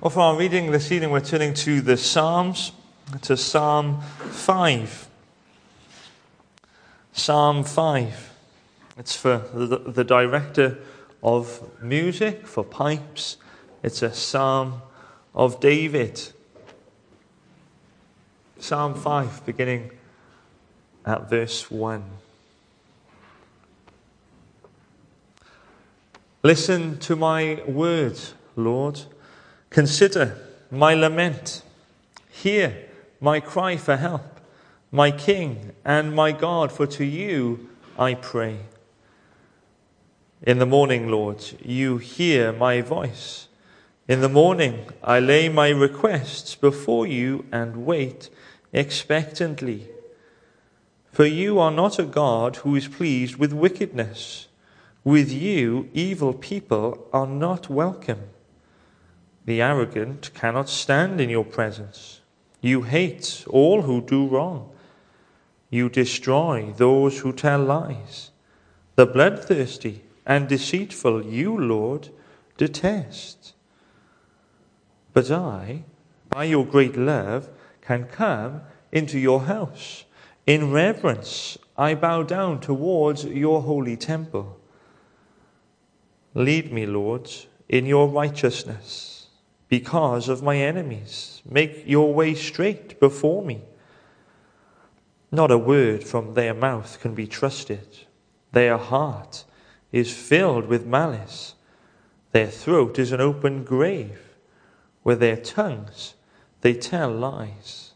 Well, for our reading this evening, we're turning to the Psalms, to Psalm 5. Psalm 5. It's for the, the director of music, for pipes. It's a psalm of David. Psalm 5, beginning at verse 1. Listen to my words, Lord. Consider my lament. Hear my cry for help, my King and my God, for to you I pray. In the morning, Lord, you hear my voice. In the morning, I lay my requests before you and wait expectantly. For you are not a God who is pleased with wickedness. With you, evil people are not welcome. The arrogant cannot stand in your presence. You hate all who do wrong. You destroy those who tell lies. The bloodthirsty and deceitful you, Lord, detest. But I, by your great love, can come into your house. In reverence, I bow down towards your holy temple. Lead me, Lord, in your righteousness because of my enemies. Make your way straight before me. Not a word from their mouth can be trusted. Their heart is filled with malice. Their throat is an open grave. With their tongues they tell lies.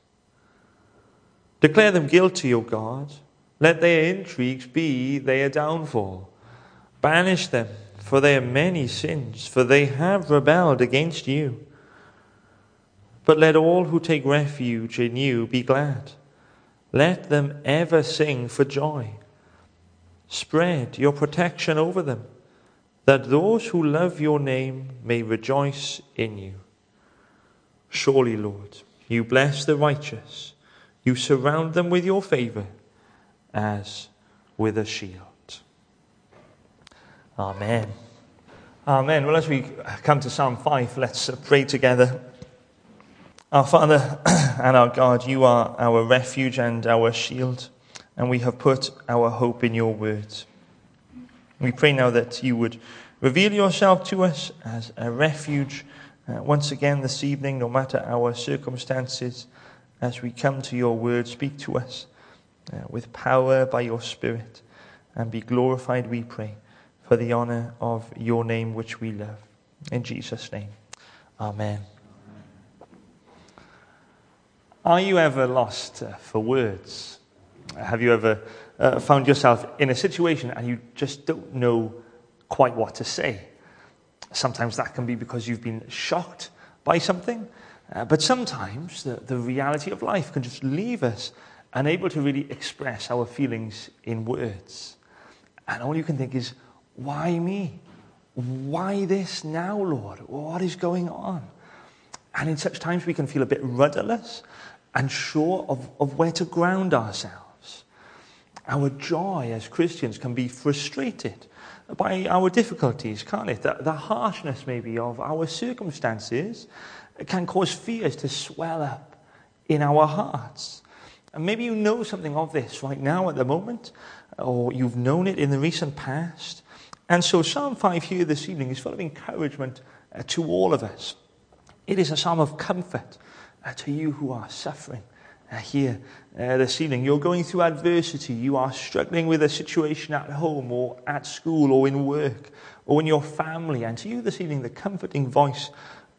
Declare them guilty, O God. Let their intrigues be their downfall. Banish them for their many sins, for they have rebelled against you. But let all who take refuge in you be glad. Let them ever sing for joy. Spread your protection over them, that those who love your name may rejoice in you. Surely, Lord, you bless the righteous. You surround them with your favor as with a shield. Amen. Amen. Well, as we come to Psalm 5, let's pray together. Our Father and our God, you are our refuge and our shield, and we have put our hope in your words. We pray now that you would reveal yourself to us as a refuge uh, once again this evening, no matter our circumstances, as we come to your word, speak to us uh, with power by your Spirit, and be glorified, we pray for the honor of your name which we love. In Jesus' name, amen. Are you ever lost uh, for words? Have you ever uh, found yourself in a situation and you just don't know quite what to say? Sometimes that can be because you've been shocked by something, uh, but sometimes the, the reality of life can just leave us unable to really express our feelings in words. And all you can think is, why me? Why this now, Lord? What is going on? And in such times, we can feel a bit rudderless and sure of, of where to ground ourselves. Our joy as Christians can be frustrated by our difficulties, can't it? The, the harshness, maybe, of our circumstances can cause fears to swell up in our hearts. And maybe you know something of this right now at the moment, or you've known it in the recent past. And so Psalm 5 here this evening is full of encouragement uh, to all of us. It is a psalm of comfort to you who are suffering uh, here uh, this evening. You're going through adversity. You are struggling with a situation at home or at school or in work or in your family. And to you this evening, the comforting voice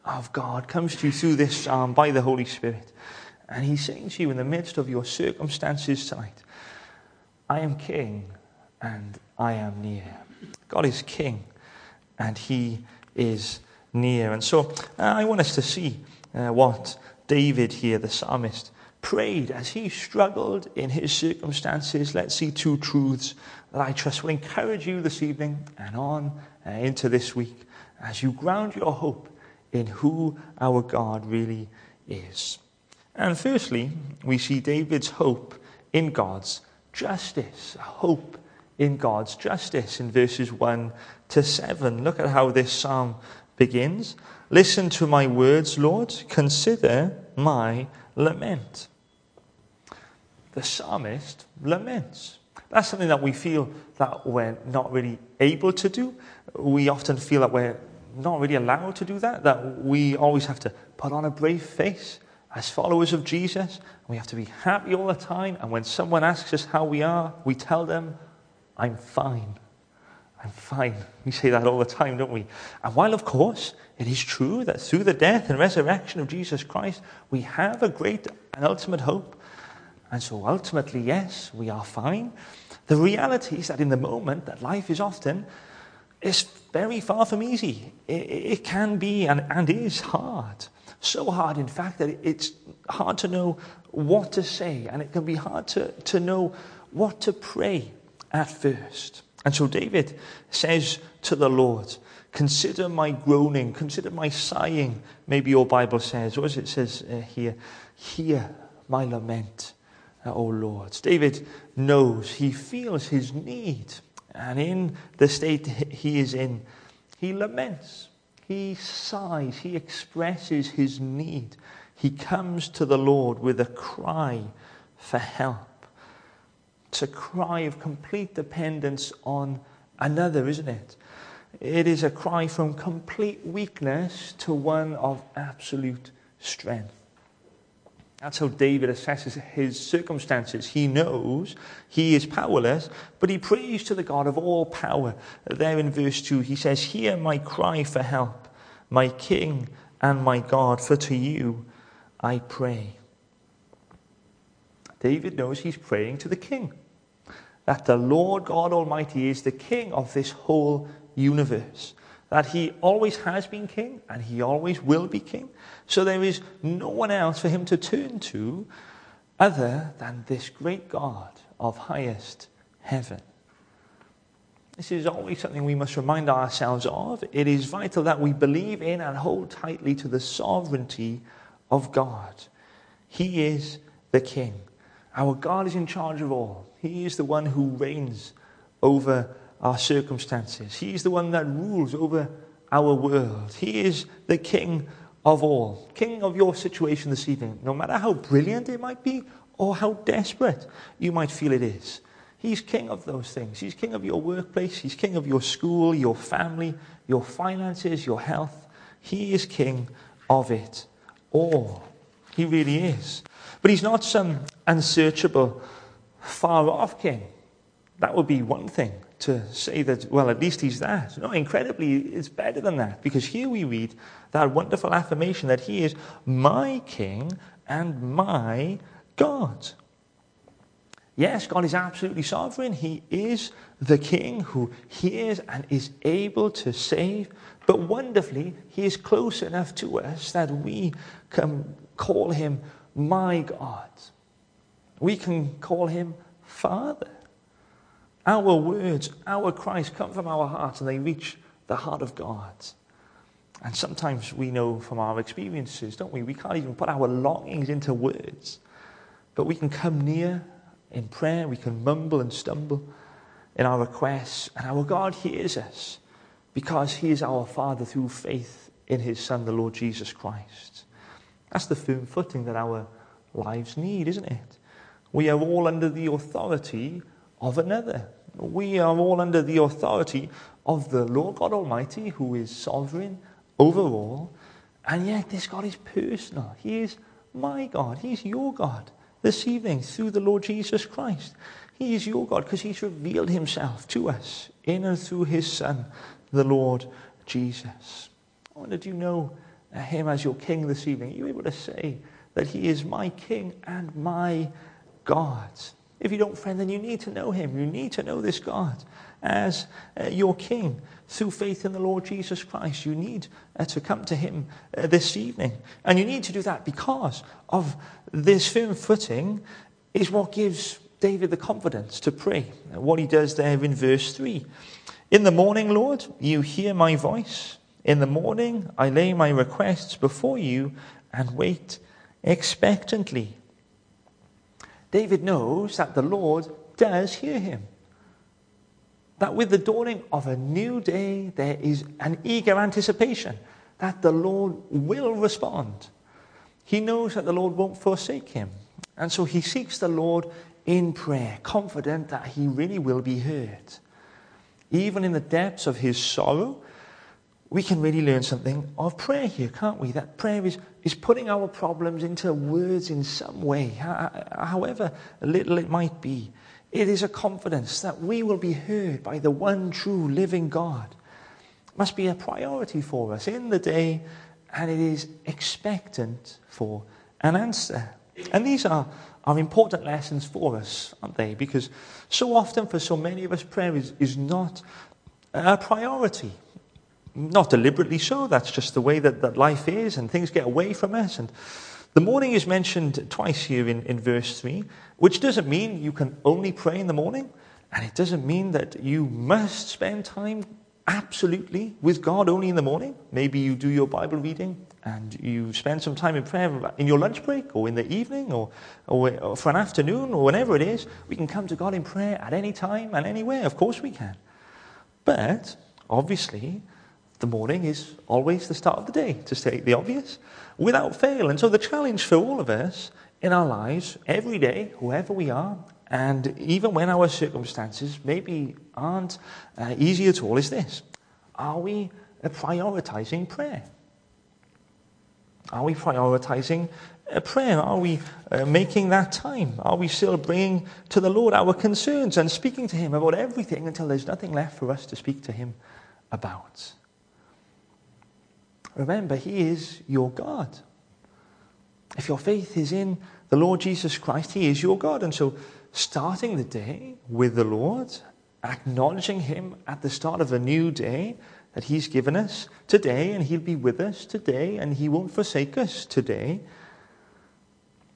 of God comes to you through this psalm by the Holy Spirit. And He's saying to you in the midst of your circumstances tonight, I am king and I am near. God is king and he is near. And so uh, I want us to see uh, what David here, the psalmist, prayed as he struggled in his circumstances. Let's see two truths that I trust will encourage you this evening and on uh, into this week as you ground your hope in who our God really is. And firstly, we see David's hope in God's justice, a hope in God's justice in verses 1 to 7. Look at how this psalm begins Listen to my words, Lord. Consider my lament. The psalmist laments. That's something that we feel that we're not really able to do. We often feel that we're not really allowed to do that, that we always have to put on a brave face as followers of Jesus. We have to be happy all the time. And when someone asks us how we are, we tell them, I'm fine. I'm fine. We say that all the time, don't we? And while, of course, it is true that through the death and resurrection of Jesus Christ, we have a great and ultimate hope. And so ultimately, yes, we are fine. The reality is that in the moment, that life is often is very far from easy. It, it can be and, and is hard. So hard, in fact, that it's hard to know what to say, and it can be hard to, to know what to pray at first. And so David says to the Lord, Consider my groaning, consider my sighing. Maybe your Bible says, what does it says uh, here? Hear my lament, uh, O Lord. David knows, he feels his need. And in the state he is in, he laments, he sighs, he expresses his need. He comes to the Lord with a cry for help. It's a cry of complete dependence on another, isn't it? It is a cry from complete weakness to one of absolute strength. That's how David assesses his circumstances. He knows he is powerless, but he prays to the God of all power. There in verse 2, he says, Hear my cry for help, my King and my God, for to you I pray. David knows he's praying to the King, that the Lord God Almighty is the King of this whole universe that he always has been king and he always will be king. So there is no one else for him to turn to other than this great God of highest heaven. This is always something we must remind ourselves of. It is vital that we believe in and hold tightly to the sovereignty of God. He is the King. Our God is in charge of all. He is the one who reigns over our circumstances. He is the one that rules over our world. He is the King of all, King of your situation this evening, no matter how brilliant it might be or how desperate you might feel it is. He's king of those things. He's king of your workplace. He's king of your school, your family, your finances, your health. He is king of it all. He really is. But he's not some unsearchable, far off king. That would be one thing to say that, well, at least he's that. No, incredibly, it's better than that because here we read that wonderful affirmation that he is my king and my God. Yes, God is absolutely sovereign. He is the king who hears and is able to save. But wonderfully, he is close enough to us that we can call him my God. We can call him Father. Our words, our cries come from our hearts and they reach the heart of God. And sometimes we know from our experiences, don't we? We can't even put our longings into words. But we can come near in prayer, we can mumble and stumble in our requests, and our God hears us because He is our Father through faith in His Son, the Lord Jesus Christ. That's the firm footing that our lives need, isn't it? We are all under the authority of another. We are all under the authority of the Lord God Almighty, who is sovereign over all. And yet, this God is personal. He is my God. He's your God this evening through the Lord Jesus Christ. He is your God because He's revealed Himself to us in and through His Son, the Lord Jesus. I wonder, do you know uh, Him as your King this evening? Are you able to say that He is my King and my God? If you don't, friend, then you need to know him. You need to know this God as uh, your King through faith in the Lord Jesus Christ. You need uh, to come to him uh, this evening. And you need to do that because of this firm footing is what gives David the confidence to pray. What he does there in verse 3. In the morning, Lord, you hear my voice. In the morning, I lay my requests before you and wait expectantly. David knows that the Lord does hear him. that with the dawning of a new day, there is an eager anticipation that the Lord will respond. He knows that the Lord won't forsake him. And so he seeks the Lord in prayer, confident that he really will be heard. Even in the depths of his sorrow, we can really learn something of prayer here, can't we? That prayer is, is putting our problems into words in some way, however little it might be. It is a confidence that we will be heard by the one true living God. It must be a priority for us in the day, and it is expectant for an answer. And these are, are important lessons for us, aren't they? Because so often, for so many of us, prayer is, is not a priority. Not deliberately so, that's just the way that, that life is, and things get away from us. And the morning is mentioned twice here in, in verse 3, which doesn't mean you can only pray in the morning, and it doesn't mean that you must spend time absolutely with God only in the morning. Maybe you do your Bible reading and you spend some time in prayer in your lunch break or in the evening or, or, or, for an afternoon or whenever it is. We can come to God in prayer at any time and anywhere. Of course we can. But obviously, the morning is always the start of the day, to state the obvious without fail. And so the challenge for all of us in our lives, every day, whoever we are, and even when our circumstances maybe aren't uh, easy at all, is this Are we prioritizing prayer? Are we prioritizing uh, prayer? Are we uh, making that time? Are we still bringing to the Lord our concerns and speaking to Him about everything until there's nothing left for us to speak to Him about? Remember, He is your God. If your faith is in the Lord Jesus Christ, He is your God. And so, starting the day with the Lord, acknowledging Him at the start of a new day that He's given us today, and He'll be with us today, and He won't forsake us today.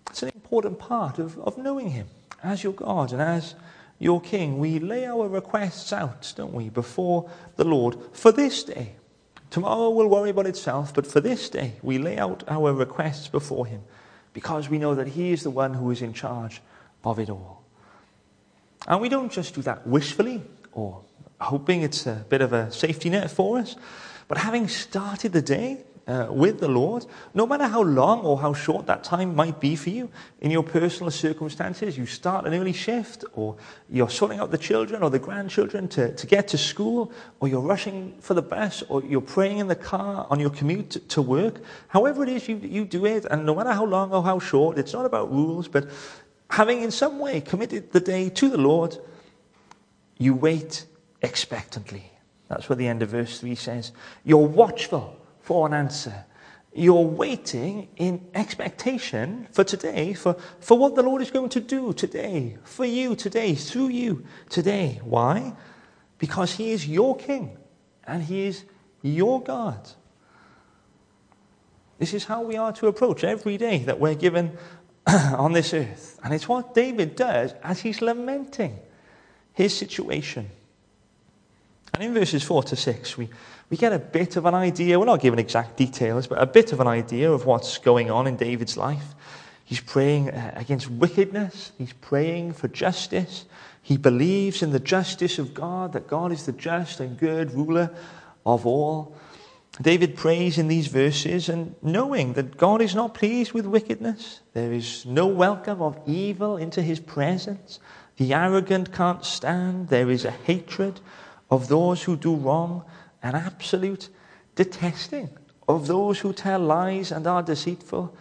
It's an important part of, of knowing Him as your God and as your King. We lay our requests out, don't we, before the Lord for this day. Tomorrow will worry about itself, but for this day, we lay out our requests before Him because we know that He is the one who is in charge of it all. And we don't just do that wishfully or hoping it's a bit of a safety net for us, but having started the day uh, with the Lord, no matter how long or how short that time might be for you in your personal circumstances. You start an early shift, or you're sorting out the children or the grandchildren to, to get to school, or you're rushing for the bus, or you're praying in the car on your commute to, to work. However, it is you, you do it, and no matter how long or how short, it's not about rules, but having in some way committed the day to the Lord, you wait expectantly. That's what the end of verse 3 says. You're watchful for an answer. You're waiting in expectation for today, for, for what the Lord is going to do today, for you today, through you today. Why? Because He is your King and He is your God. This is how we are to approach every day that we're given on this earth. And it's what David does as he's lamenting his situation. And in verses 4 to 6, we, we get a bit of an idea. We're not given exact details, but a bit of an idea of what's going on in David's life. He's praying uh, against wickedness, he's praying for justice. He believes in the justice of God, that God is the just and good ruler of all. David prays in these verses and knowing that God is not pleased with wickedness. There is no welcome of evil into his presence. The arrogant can't stand. There is a hatred of those who do wrong an absolute detesting of those who tell lies and are deceitful.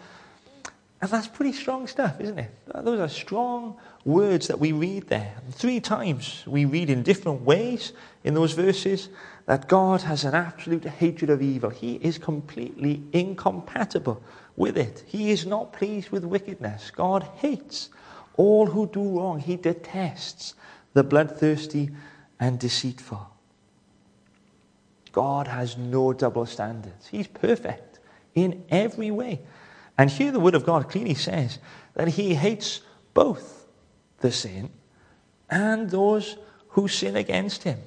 And that's pretty strong stuff, isn't it? Those are strong words that we read there. Three times we read in different ways in those verses that God has an absolute hatred of evil. He is completely incompatible with it. He is not pleased with wickedness. God hates all who do wrong. He detests the bloodthirsty and deceitful. God has no double standards. He's perfect in every way. And here the Word of God clearly says that He hates both the sin and those who sin against Him.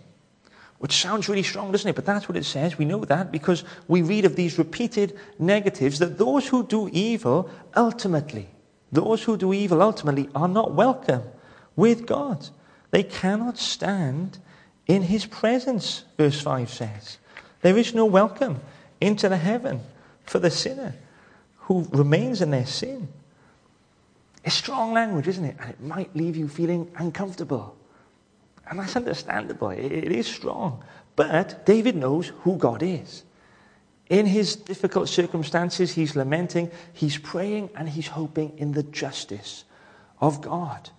Which sounds really strong, doesn't it? But that's what it says. We know that because we read of these repeated negatives that those who do evil ultimately, those who do evil ultimately are not welcome with God. They cannot stand in his presence, verse 5 says. There is no welcome into the heaven for the sinner who remains in their sin. It's strong language, isn't it? And it might leave you feeling uncomfortable. And that's understandable. It is strong. But David knows who God is. In his difficult circumstances, he's lamenting, he's praying, and he's hoping in the justice of God.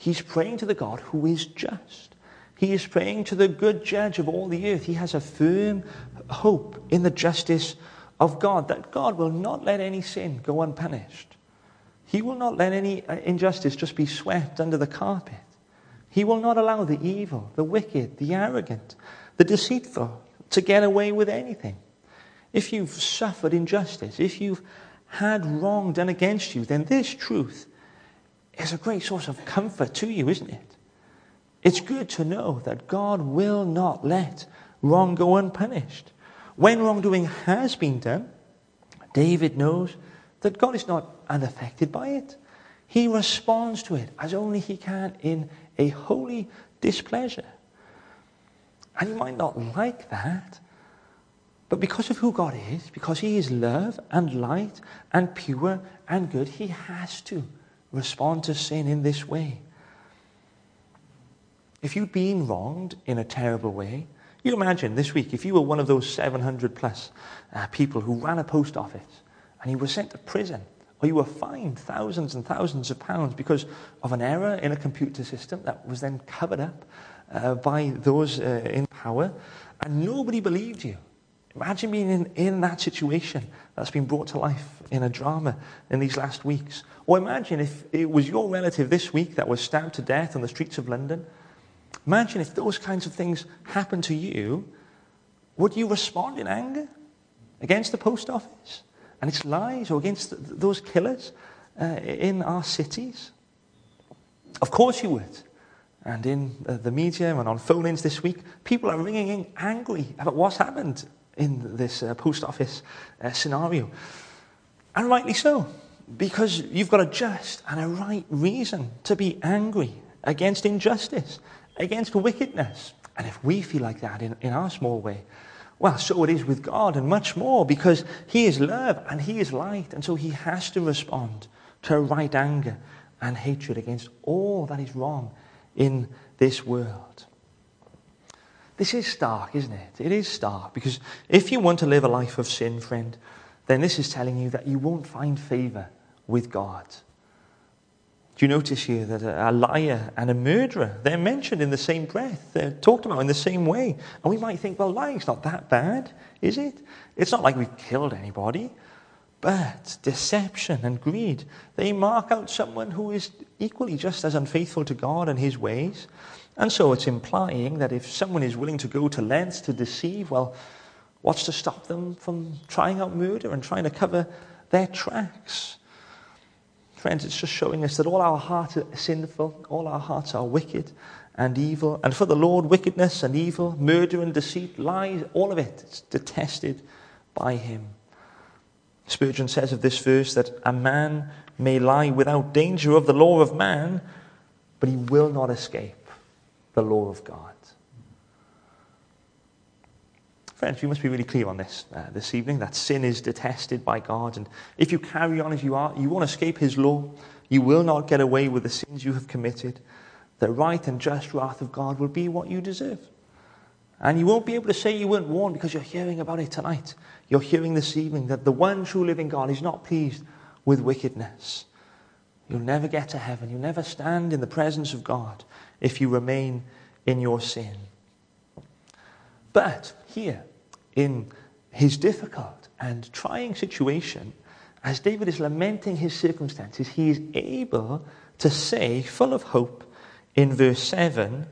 He's praying to the God who is just. He is praying to the good judge of all the earth. He has a firm hope in the justice of God, that God will not let any sin go unpunished. He will not let any uh, injustice just be swept under the carpet. He will not allow the evil, the wicked, the arrogant, the deceitful to get away with anything. If you've suffered injustice, if you've had wrong done against you, then this truth is a great source of comfort to you, isn't it? It's good to know that God will not let wrong go unpunished. When wrongdoing has been done, David knows that God is not unaffected by it. He responds to it as only he can in a holy displeasure. And you might not like that, but because of who God is, because He is love and light and pure and good, He has to respond to sin in this way. If you'd been wronged in a terrible way, you imagine this week, if you were one of those 700 plus uh, people who ran a post office and you were sent to prison or you were fined thousands and thousands of pounds because of an error in a computer system that was then covered up uh, by those uh, in power, and nobody believed you. Imagine being in, in that situation that's been brought to life in a drama in these last weeks. Or imagine if it was your relative this week that was stabbed to death on the streets of London Imagine if those kinds of things happened to you, would you respond in anger against the post office and its lies or against those killers uh, in our cities? Of course you would. And in uh, the media and on phone ins this week, people are ringing in angry about what's happened in this uh, post office uh, scenario. And rightly so, because you've got a just and a right reason to be angry against injustice against wickedness. And if we feel like that in, in our small way, well, so it is with God and much more because He is love and He is light. And so He has to respond to right anger and hatred against all that is wrong in this world. This is stark, isn't it? It is stark because if you want to live a life of sin, friend, then this is telling you that you won't find favor with God. Do you notice here that a liar and a murderer, they're mentioned in the same breath. They're talked about in the same way. And we might think, well, lying's not that bad, is it? It's not like we've killed anybody. But deception and greed, they mark out someone who is equally just as unfaithful to God and his ways. And so it's implying that if someone is willing to go to lengths to deceive, well, what's to stop them from trying out murder and trying to cover their tracks? Friends, it's just showing us that all our hearts are sinful, all our hearts are wicked and evil. And for the Lord, wickedness and evil, murder and deceit, lies, all of it is detested by him. Spurgeon says of this verse that a man may lie without danger of the law of man, but he will not escape the law of God. Friends, we must be really clear on this uh, this evening that sin is detested by God. And if you carry on as you are, you won't escape His law. You will not get away with the sins you have committed. The right and just wrath of God will be what you deserve. And you won't be able to say you weren't warned because you're hearing about it tonight. You're hearing this evening that the one true living God is not pleased with wickedness. You'll never get to heaven. You'll never stand in the presence of God if you remain in your sin. But here, in his difficult and trying situation, as David is lamenting his circumstances, he is able to say, full of hope, in verse 7,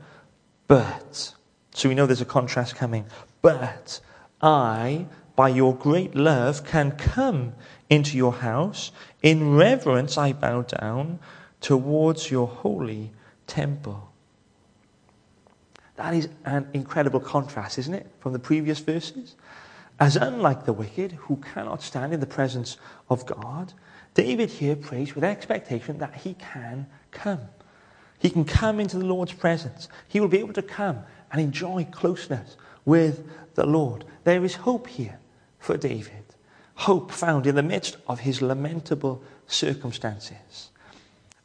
but. So we know there's a contrast coming. But I, by your great love, can come into your house. In reverence I bow down towards your holy temple. That is an incredible contrast, isn't it, from the previous verses? As unlike the wicked, who cannot stand in the presence of God, David here prays with expectation that he can come. He can come into the Lord's presence. He will be able to come and enjoy closeness with the Lord. There is hope here for David. Hope found in the midst of his lamentable circumstances.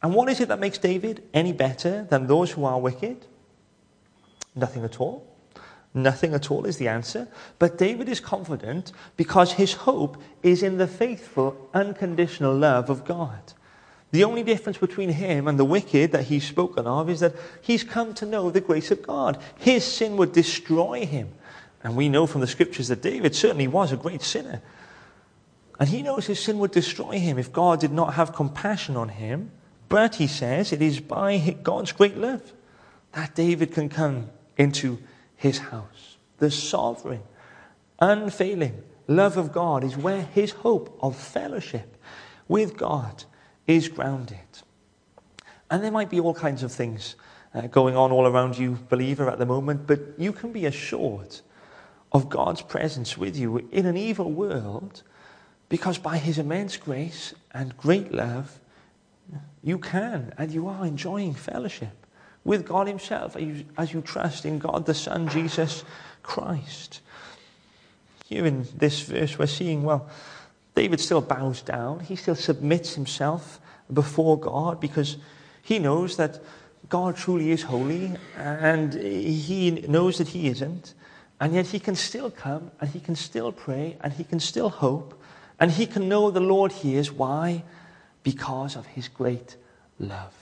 And what is it that makes David any better than those who are wicked? Nothing at all. Nothing at all is the answer. But David is confident because his hope is in the faithful, unconditional love of God. The only difference between him and the wicked that he's spoken of is that he's come to know the grace of God. His sin would destroy him. And we know from the scriptures that David certainly was a great sinner. And he knows his sin would destroy him if God did not have compassion on him. But he says it is by God's great love that David can come into his house. The sovereign, unfailing love of God is where his hope of fellowship with God is grounded. And there might be all kinds of things uh, going on all around you, believer, at the moment, but you can be assured of God's presence with you in an evil world because by his immense grace and great love, you can and you are enjoying fellowship with God Himself as you, trust in God the Son, Jesus Christ. Here in this verse, we're seeing, well, David still bows down, he still submits himself before God because he knows that God truly is holy and he knows that he isn't. And yet he can still come and he can still pray and he can still hope and he can know the Lord hears. Why? Because of his great love.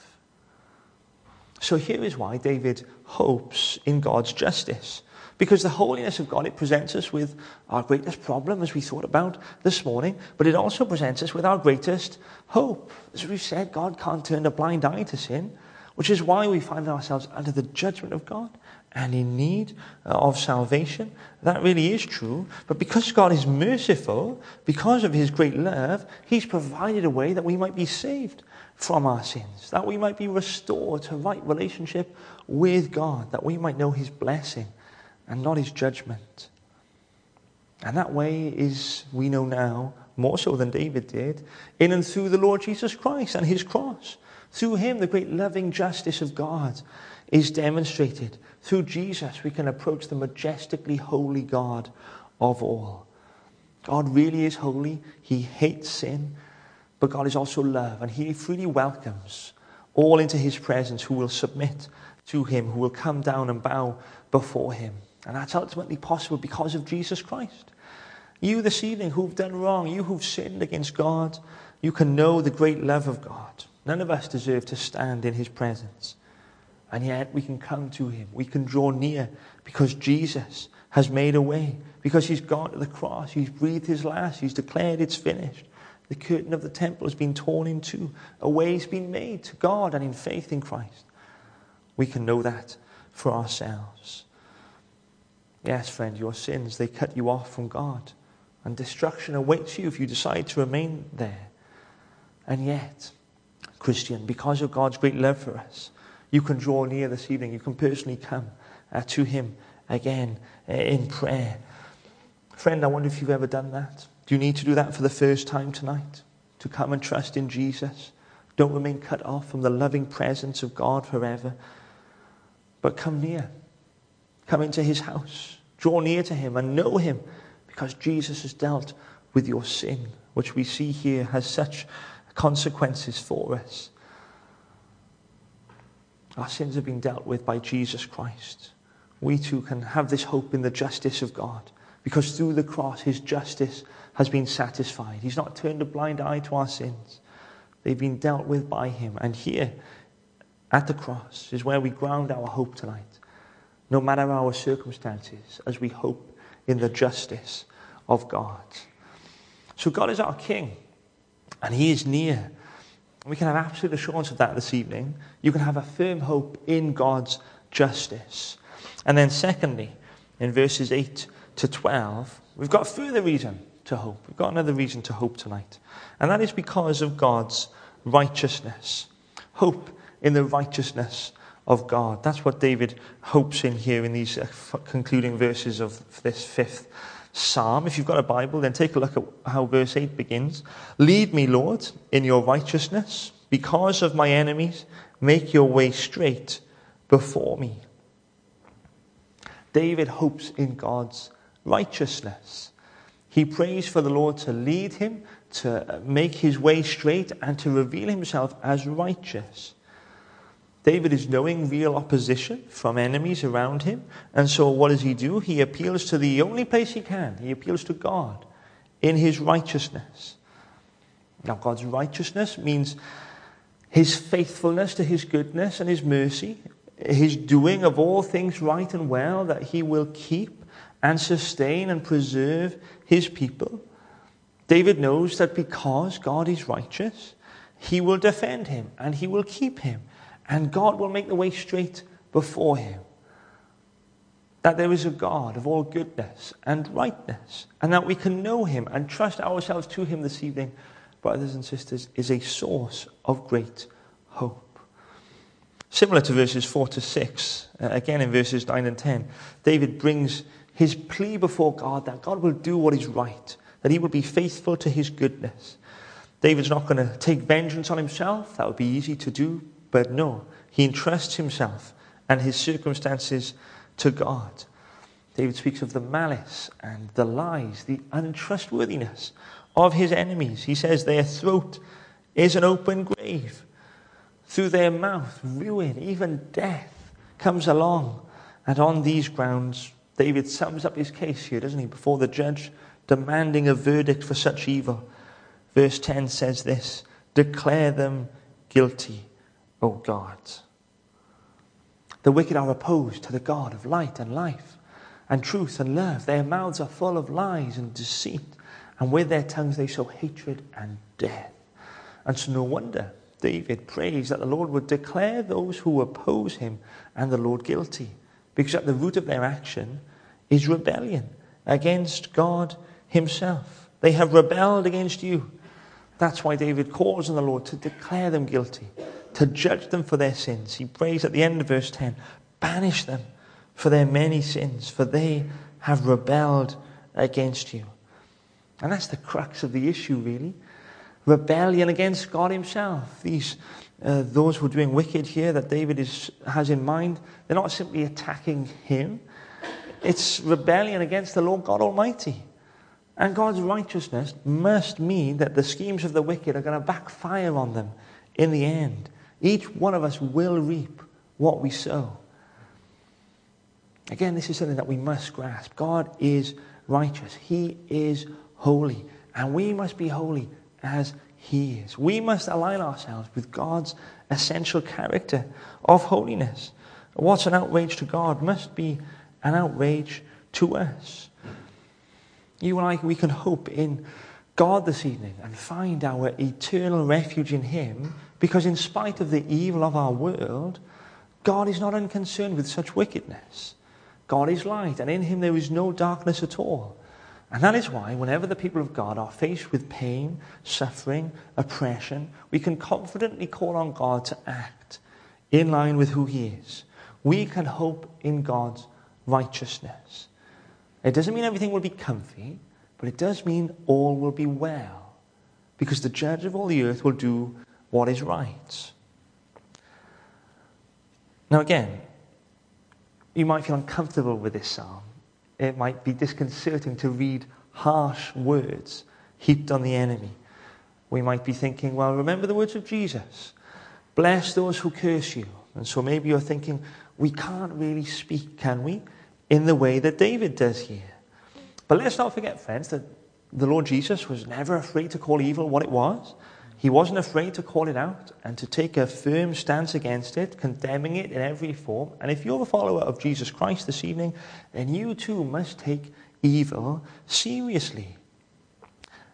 So here is why David hopes in God's justice. Because the holiness of God, it presents us with our greatest problem, as we thought about this morning, but it also presents us with our greatest hope. As we've said, God can't turn a blind eye to sin, which is why we find ourselves under the judgment of God and in need of salvation. That really is true. But because God is merciful, because of his great love, he's provided a way that we might be saved from our sins, that we might be restored to right relationship with God, that we might know his blessing and not his judgment. And that way is, we know now, more so than David did, in and through the Lord Jesus Christ and his cross. Through him, the great loving justice of God is demonstrated. Through Jesus, we can approach the majestically holy God of all. God really is holy. He hates sin, but God is also love, and He freely welcomes all into His presence who will submit to Him, who will come down and bow before Him. And that's ultimately possible because of Jesus Christ. You this evening who've done wrong, you who've sinned against God, you can know the great love of God. None of us deserve to stand in His presence. And yet we can come to him. We can draw near because Jesus has made a way. Because he's gone to the cross. He's breathed his last. He's declared it's finished. The curtain of the temple has been torn in two. A way has been made to God and in faith in Christ. We can know that for ourselves. Yes, friend, your sins, they cut you off from God. And destruction awaits you if you decide to remain there. And yet, Christian, because of God's great love for us, you can draw near this evening. You can personally come uh, to Him again uh, in prayer. Friend, I wonder if you've ever done that. Do you need to do that for the first time tonight? To come and trust in Jesus? Don't remain cut off from the loving presence of God forever, but come near. Come into His house. Draw near to Him and know Him because Jesus has dealt with your sin, which we see here has such consequences for us. Our sins have been dealt with by Jesus Christ. We too can have this hope in the justice of God because through the cross, his justice has been satisfied. He's not turned a blind eye to our sins, they've been dealt with by him. And here at the cross is where we ground our hope tonight, no matter our circumstances, as we hope in the justice of God. So, God is our King, and he is near we can have absolute assurance of that this evening. You can have a firm hope in God's justice. And then, secondly, in verses 8 to 12, we've got further reason to hope. We've got another reason to hope tonight. And that is because of God's righteousness. Hope in the righteousness of God. That's what David hopes in here in these uh, concluding verses of this fifth psalm. If you've got a Bible, then take a look at how verse 8 begins. Lead me, Lord, in your righteousness Because of my enemies, make your way straight before me. David hopes in God's righteousness. He prays for the Lord to lead him, to make his way straight, and to reveal himself as righteous. David is knowing real opposition from enemies around him. And so, what does he do? He appeals to the only place he can. He appeals to God in his righteousness. Now, God's righteousness means his faithfulness to his goodness and his mercy, his doing of all things right and well, that he will keep and sustain and preserve his people. David knows that because God is righteous, he will defend him and he will keep him, and God will make the way straight before him. That there is a God of all goodness and rightness, and that we can know him and trust ourselves to him this evening brothers and sisters, is a source of great hope. Similar to verses 4 to 6, uh, again in verses 9 and 10, David brings his plea before God that God will do what is right, that he will be faithful to his goodness. David's not going to take vengeance on himself, that would be easy to do, but no, he entrusts himself and his circumstances to God. David speaks of the malice and the lies, the untrustworthiness of his enemies. He says their throat is an open grave. Through their mouth, ruin, even death comes along. And on these grounds, David sums up his case here, doesn't he, before the judge, demanding a verdict for such evil. Verse 10 says this Declare them guilty, O God. The wicked are opposed to the God of light and life and truth and love. Their mouths are full of lies and deceit and with their tongues they sow hatred and death. And so no wonder David prays that the Lord would declare those who oppose him and the Lord guilty, because at the root of their action is rebellion against God himself. They have rebelled against you. That's why David calls on the Lord to declare them guilty, to judge them for their sins. He prays at the end of verse 10 banish them for their many sins, for they have rebelled against you. And that's the crux of the issue, really. Rebellion against God Himself. These, uh, those who are doing wicked here that David is, has in mind, they're not simply attacking Him, it's rebellion against the Lord God Almighty. And God's righteousness must mean that the schemes of the wicked are going to backfire on them in the end. Each one of us will reap what we sow. Again, this is something that we must grasp. God is righteous, He is holy. And we must be holy as He is. We must align ourselves with God's essential character of holiness. What's an outrage to God must be an outrage to us. You and I, we can hope in God this evening and find our eternal refuge in Him because, in spite of the evil of our world, God is not unconcerned with such wickedness. God is light, and in Him there is no darkness at all. And that is why, whenever the people of God are faced with pain, suffering, oppression, we can confidently call on God to act in line with who He is. We can hope in God's righteousness. It doesn't mean everything will be comfy, but it does mean all will be well, because the judge of all the earth will do what is right. Now, again, you might feel uncomfortable with this psalm it might be disconcerting to read harsh words heaped on the enemy. We might be thinking, well, remember the words of Jesus bless those who curse you. And so maybe you're thinking, we can't really speak, can we, in the way that David does here. But let's not forget, friends, that the Lord Jesus was never afraid to call evil what it was. He wasn't afraid to call it out and to take a firm stance against it, condemning it in every form. And if you're a follower of Jesus Christ this evening, then you too must take evil seriously.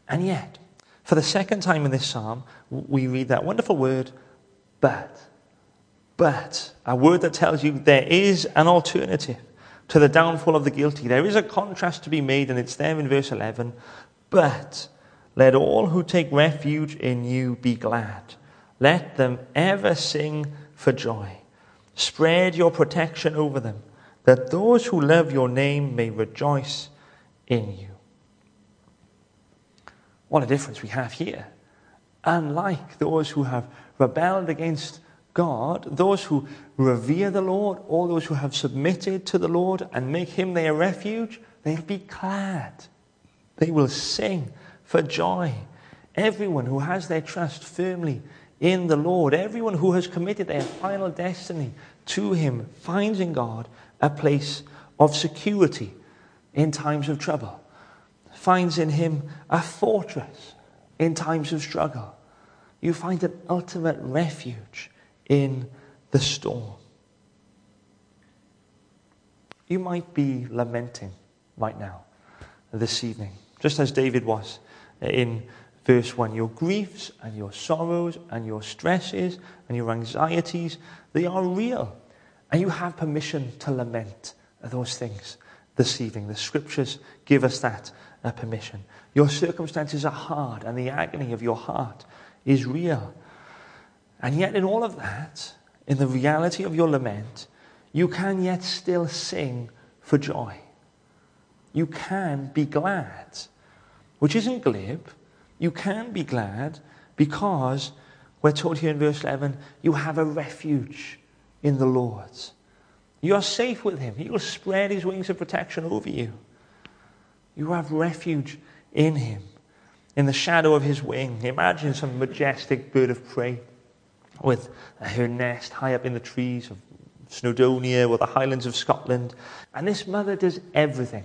And yet, for the second time in this psalm, we read that wonderful word, but. But, a word that tells you there is an alternative to the downfall of the guilty. There is a contrast to be made, and it's there in verse 11. But let all who take refuge in you be glad. Let them ever sing for joy. Spread your protection over them, that those who love your name may rejoice in you. What a difference we have here. unlike those who have rebelled against God, those who revere the Lord, all those who have submitted to the Lord and make him their refuge, they'll be glad. They will sing for joy. Everyone who has their trust firmly in the Lord, everyone who has committed their final destiny to him, finds in God a place of security in times of trouble, finds in him a fortress in times of struggle. You find an ultimate refuge in the storm. You might be lamenting right now, this evening, just as David was in verse 1. Your griefs and your sorrows and your stresses and your anxieties, they are real. And you have permission to lament those things this evening. The scriptures give us that uh, permission. Your circumstances are hard, and the agony of your heart is real. And yet, in all of that, in the reality of your lament, you can yet still sing for joy. You can be glad, which isn't glib. You can be glad because we're told here in verse 11, you have a refuge in the Lord. You are safe with him. He will spread his wings of protection over you. You have refuge in him, in the shadow of his wing. Imagine some majestic bird of prey with her nest high up in the trees of Snowdonia or the highlands of Scotland. And this mother does everything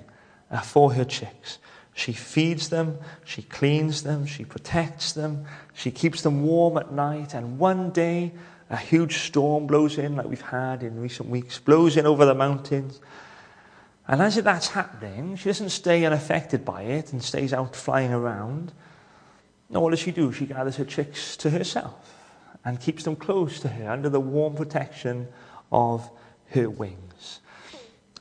uh, for her chicks. She feeds them, she cleans them, she protects them, she keeps them warm at night. And one day, a huge storm blows in, like we've had in recent weeks, blows in over the mountains. And as that's happening, she doesn't stay unaffected by it and stays out flying around. No, what does she do? She gathers her chicks to herself and keeps them close to her under the warm protection of her wings.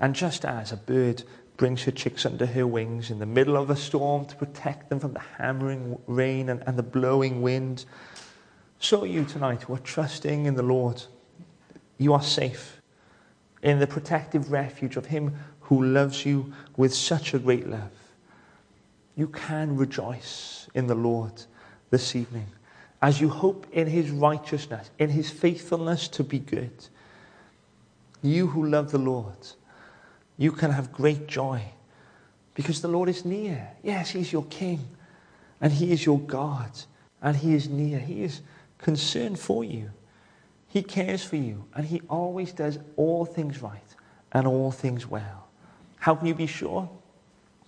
And just as a bird brings her chicks under her wings in the middle of a storm to protect them from the hammering rain and, and the blowing wind, so you tonight who are trusting in the Lord, you are safe in the protective refuge of Him who loves you with such a great love. You can rejoice in the Lord this evening as you hope in his righteousness, in his faithfulness to be good. You who love the Lord, you can have great joy because the Lord is near. Yes, he's your king and he is your God and he is near. He is concerned for you. He cares for you and he always does all things right and all things well. How can you be sure?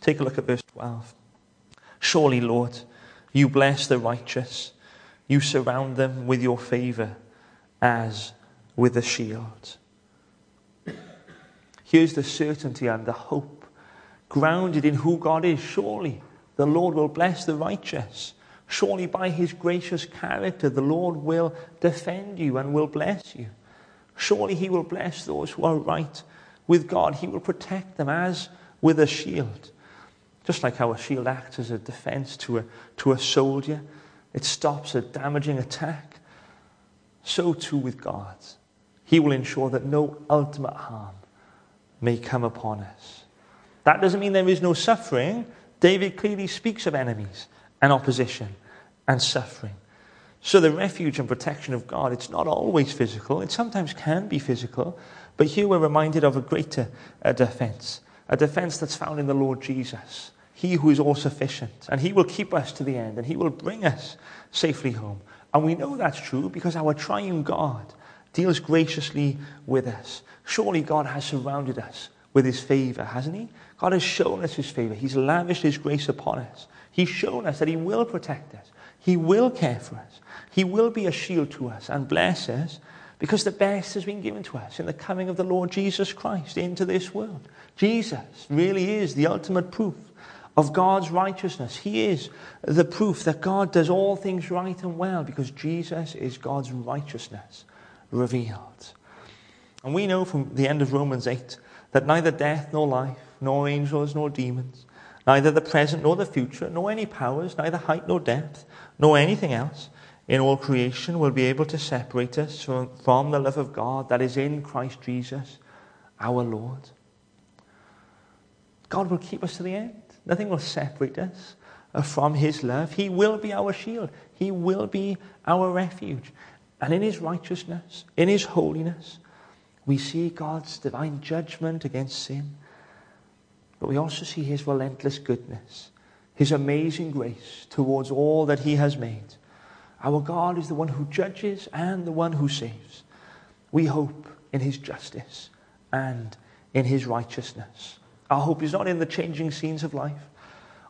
Take a look at verse 12. Surely, Lord, you bless the righteous you surround them with your favor as with a shield. Here's the certainty and the hope grounded in who God is. Surely the Lord will bless the righteous. Surely by his gracious character, the Lord will defend you and will bless you. Surely he will bless those who are right with God. He will protect them as with a shield. Just like how a shield acts as a defense to a, to a soldier. It stops a damaging attack. So too with God. He will ensure that no ultimate harm may come upon us. That doesn't mean there is no suffering. David clearly speaks of enemies and opposition and suffering. So the refuge and protection of God, it's not always physical. It sometimes can be physical. But here we're reminded of a greater uh, defense, a defense that's found in the Lord Jesus. He who is all sufficient. And He will keep us to the end and He will bring us safely home. And we know that's true because our triune God deals graciously with us. Surely God has surrounded us with His favor, hasn't He? God has shown us His favor. He's lavished His grace upon us. He's shown us that He will protect us. He will care for us. He will be a shield to us and bless us because the best has been given to us in the coming of the Lord Jesus Christ into this world. Jesus really is the ultimate proof of God's righteousness. He is the proof that God does all things right and well because Jesus is God's righteousness revealed. And we know from the end of Romans 8 that neither death nor life, nor angels nor demons, neither the present nor the future, nor any powers, neither height nor depth, nor anything else in all creation will be able to separate us from, from the love of God that is in Christ Jesus, our Lord. God will keep us to the end. Nothing will separate us from His love. He will be our shield. He will be our refuge. And in his righteousness, in his holiness, we see God's divine judgment against sin. But we also see his relentless goodness, his amazing grace towards all that he has made. Our God is the one who judges and the one who saves. We hope in his justice and in his righteousness. Our hope is not in the changing scenes of life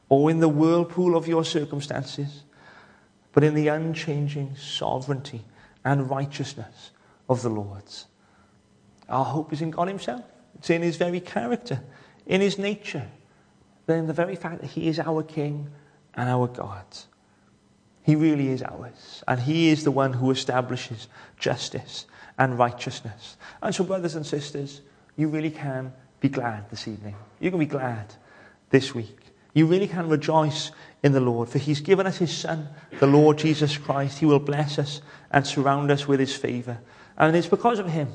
or in the whirlpool of your circumstances, but in the unchanging sovereignty and righteousness of the Lord's. Our hope is in God Himself. It's in His very character, in His nature, in the very fact that He is our King and our God. He really is ours, and He is the one who establishes justice and righteousness. And so, brothers and sisters, you really can be glad this evening. You can be glad this week. You really can rejoice in the Lord, for He's given us His Son, the Lord Jesus Christ. He will bless us and surround us with His favor. And it's because of Him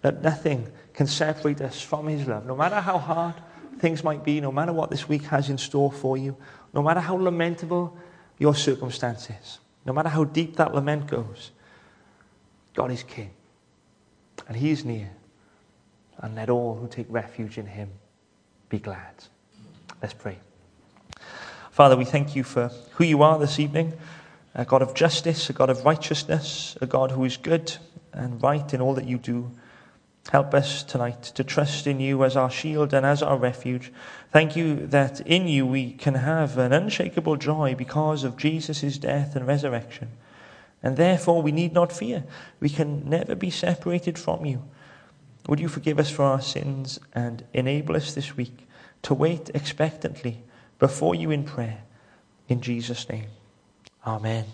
that nothing can separate us from His love. No matter how hard things might be, no matter what this week has in store for you, no matter how lamentable your circumstances, no matter how deep that lament goes, God is King. And He is near. And let all who take refuge in Him be glad. Let's pray. Father, we thank you for who you are this evening a God of justice, a God of righteousness, a God who is good and right in all that you do. Help us tonight to trust in you as our shield and as our refuge. Thank you that in you we can have an unshakable joy because of Jesus' death and resurrection. And therefore we need not fear. We can never be separated from you. Would you forgive us for our sins and enable us this week to wait expectantly? before you in prayer. In Jesus' name. Amen.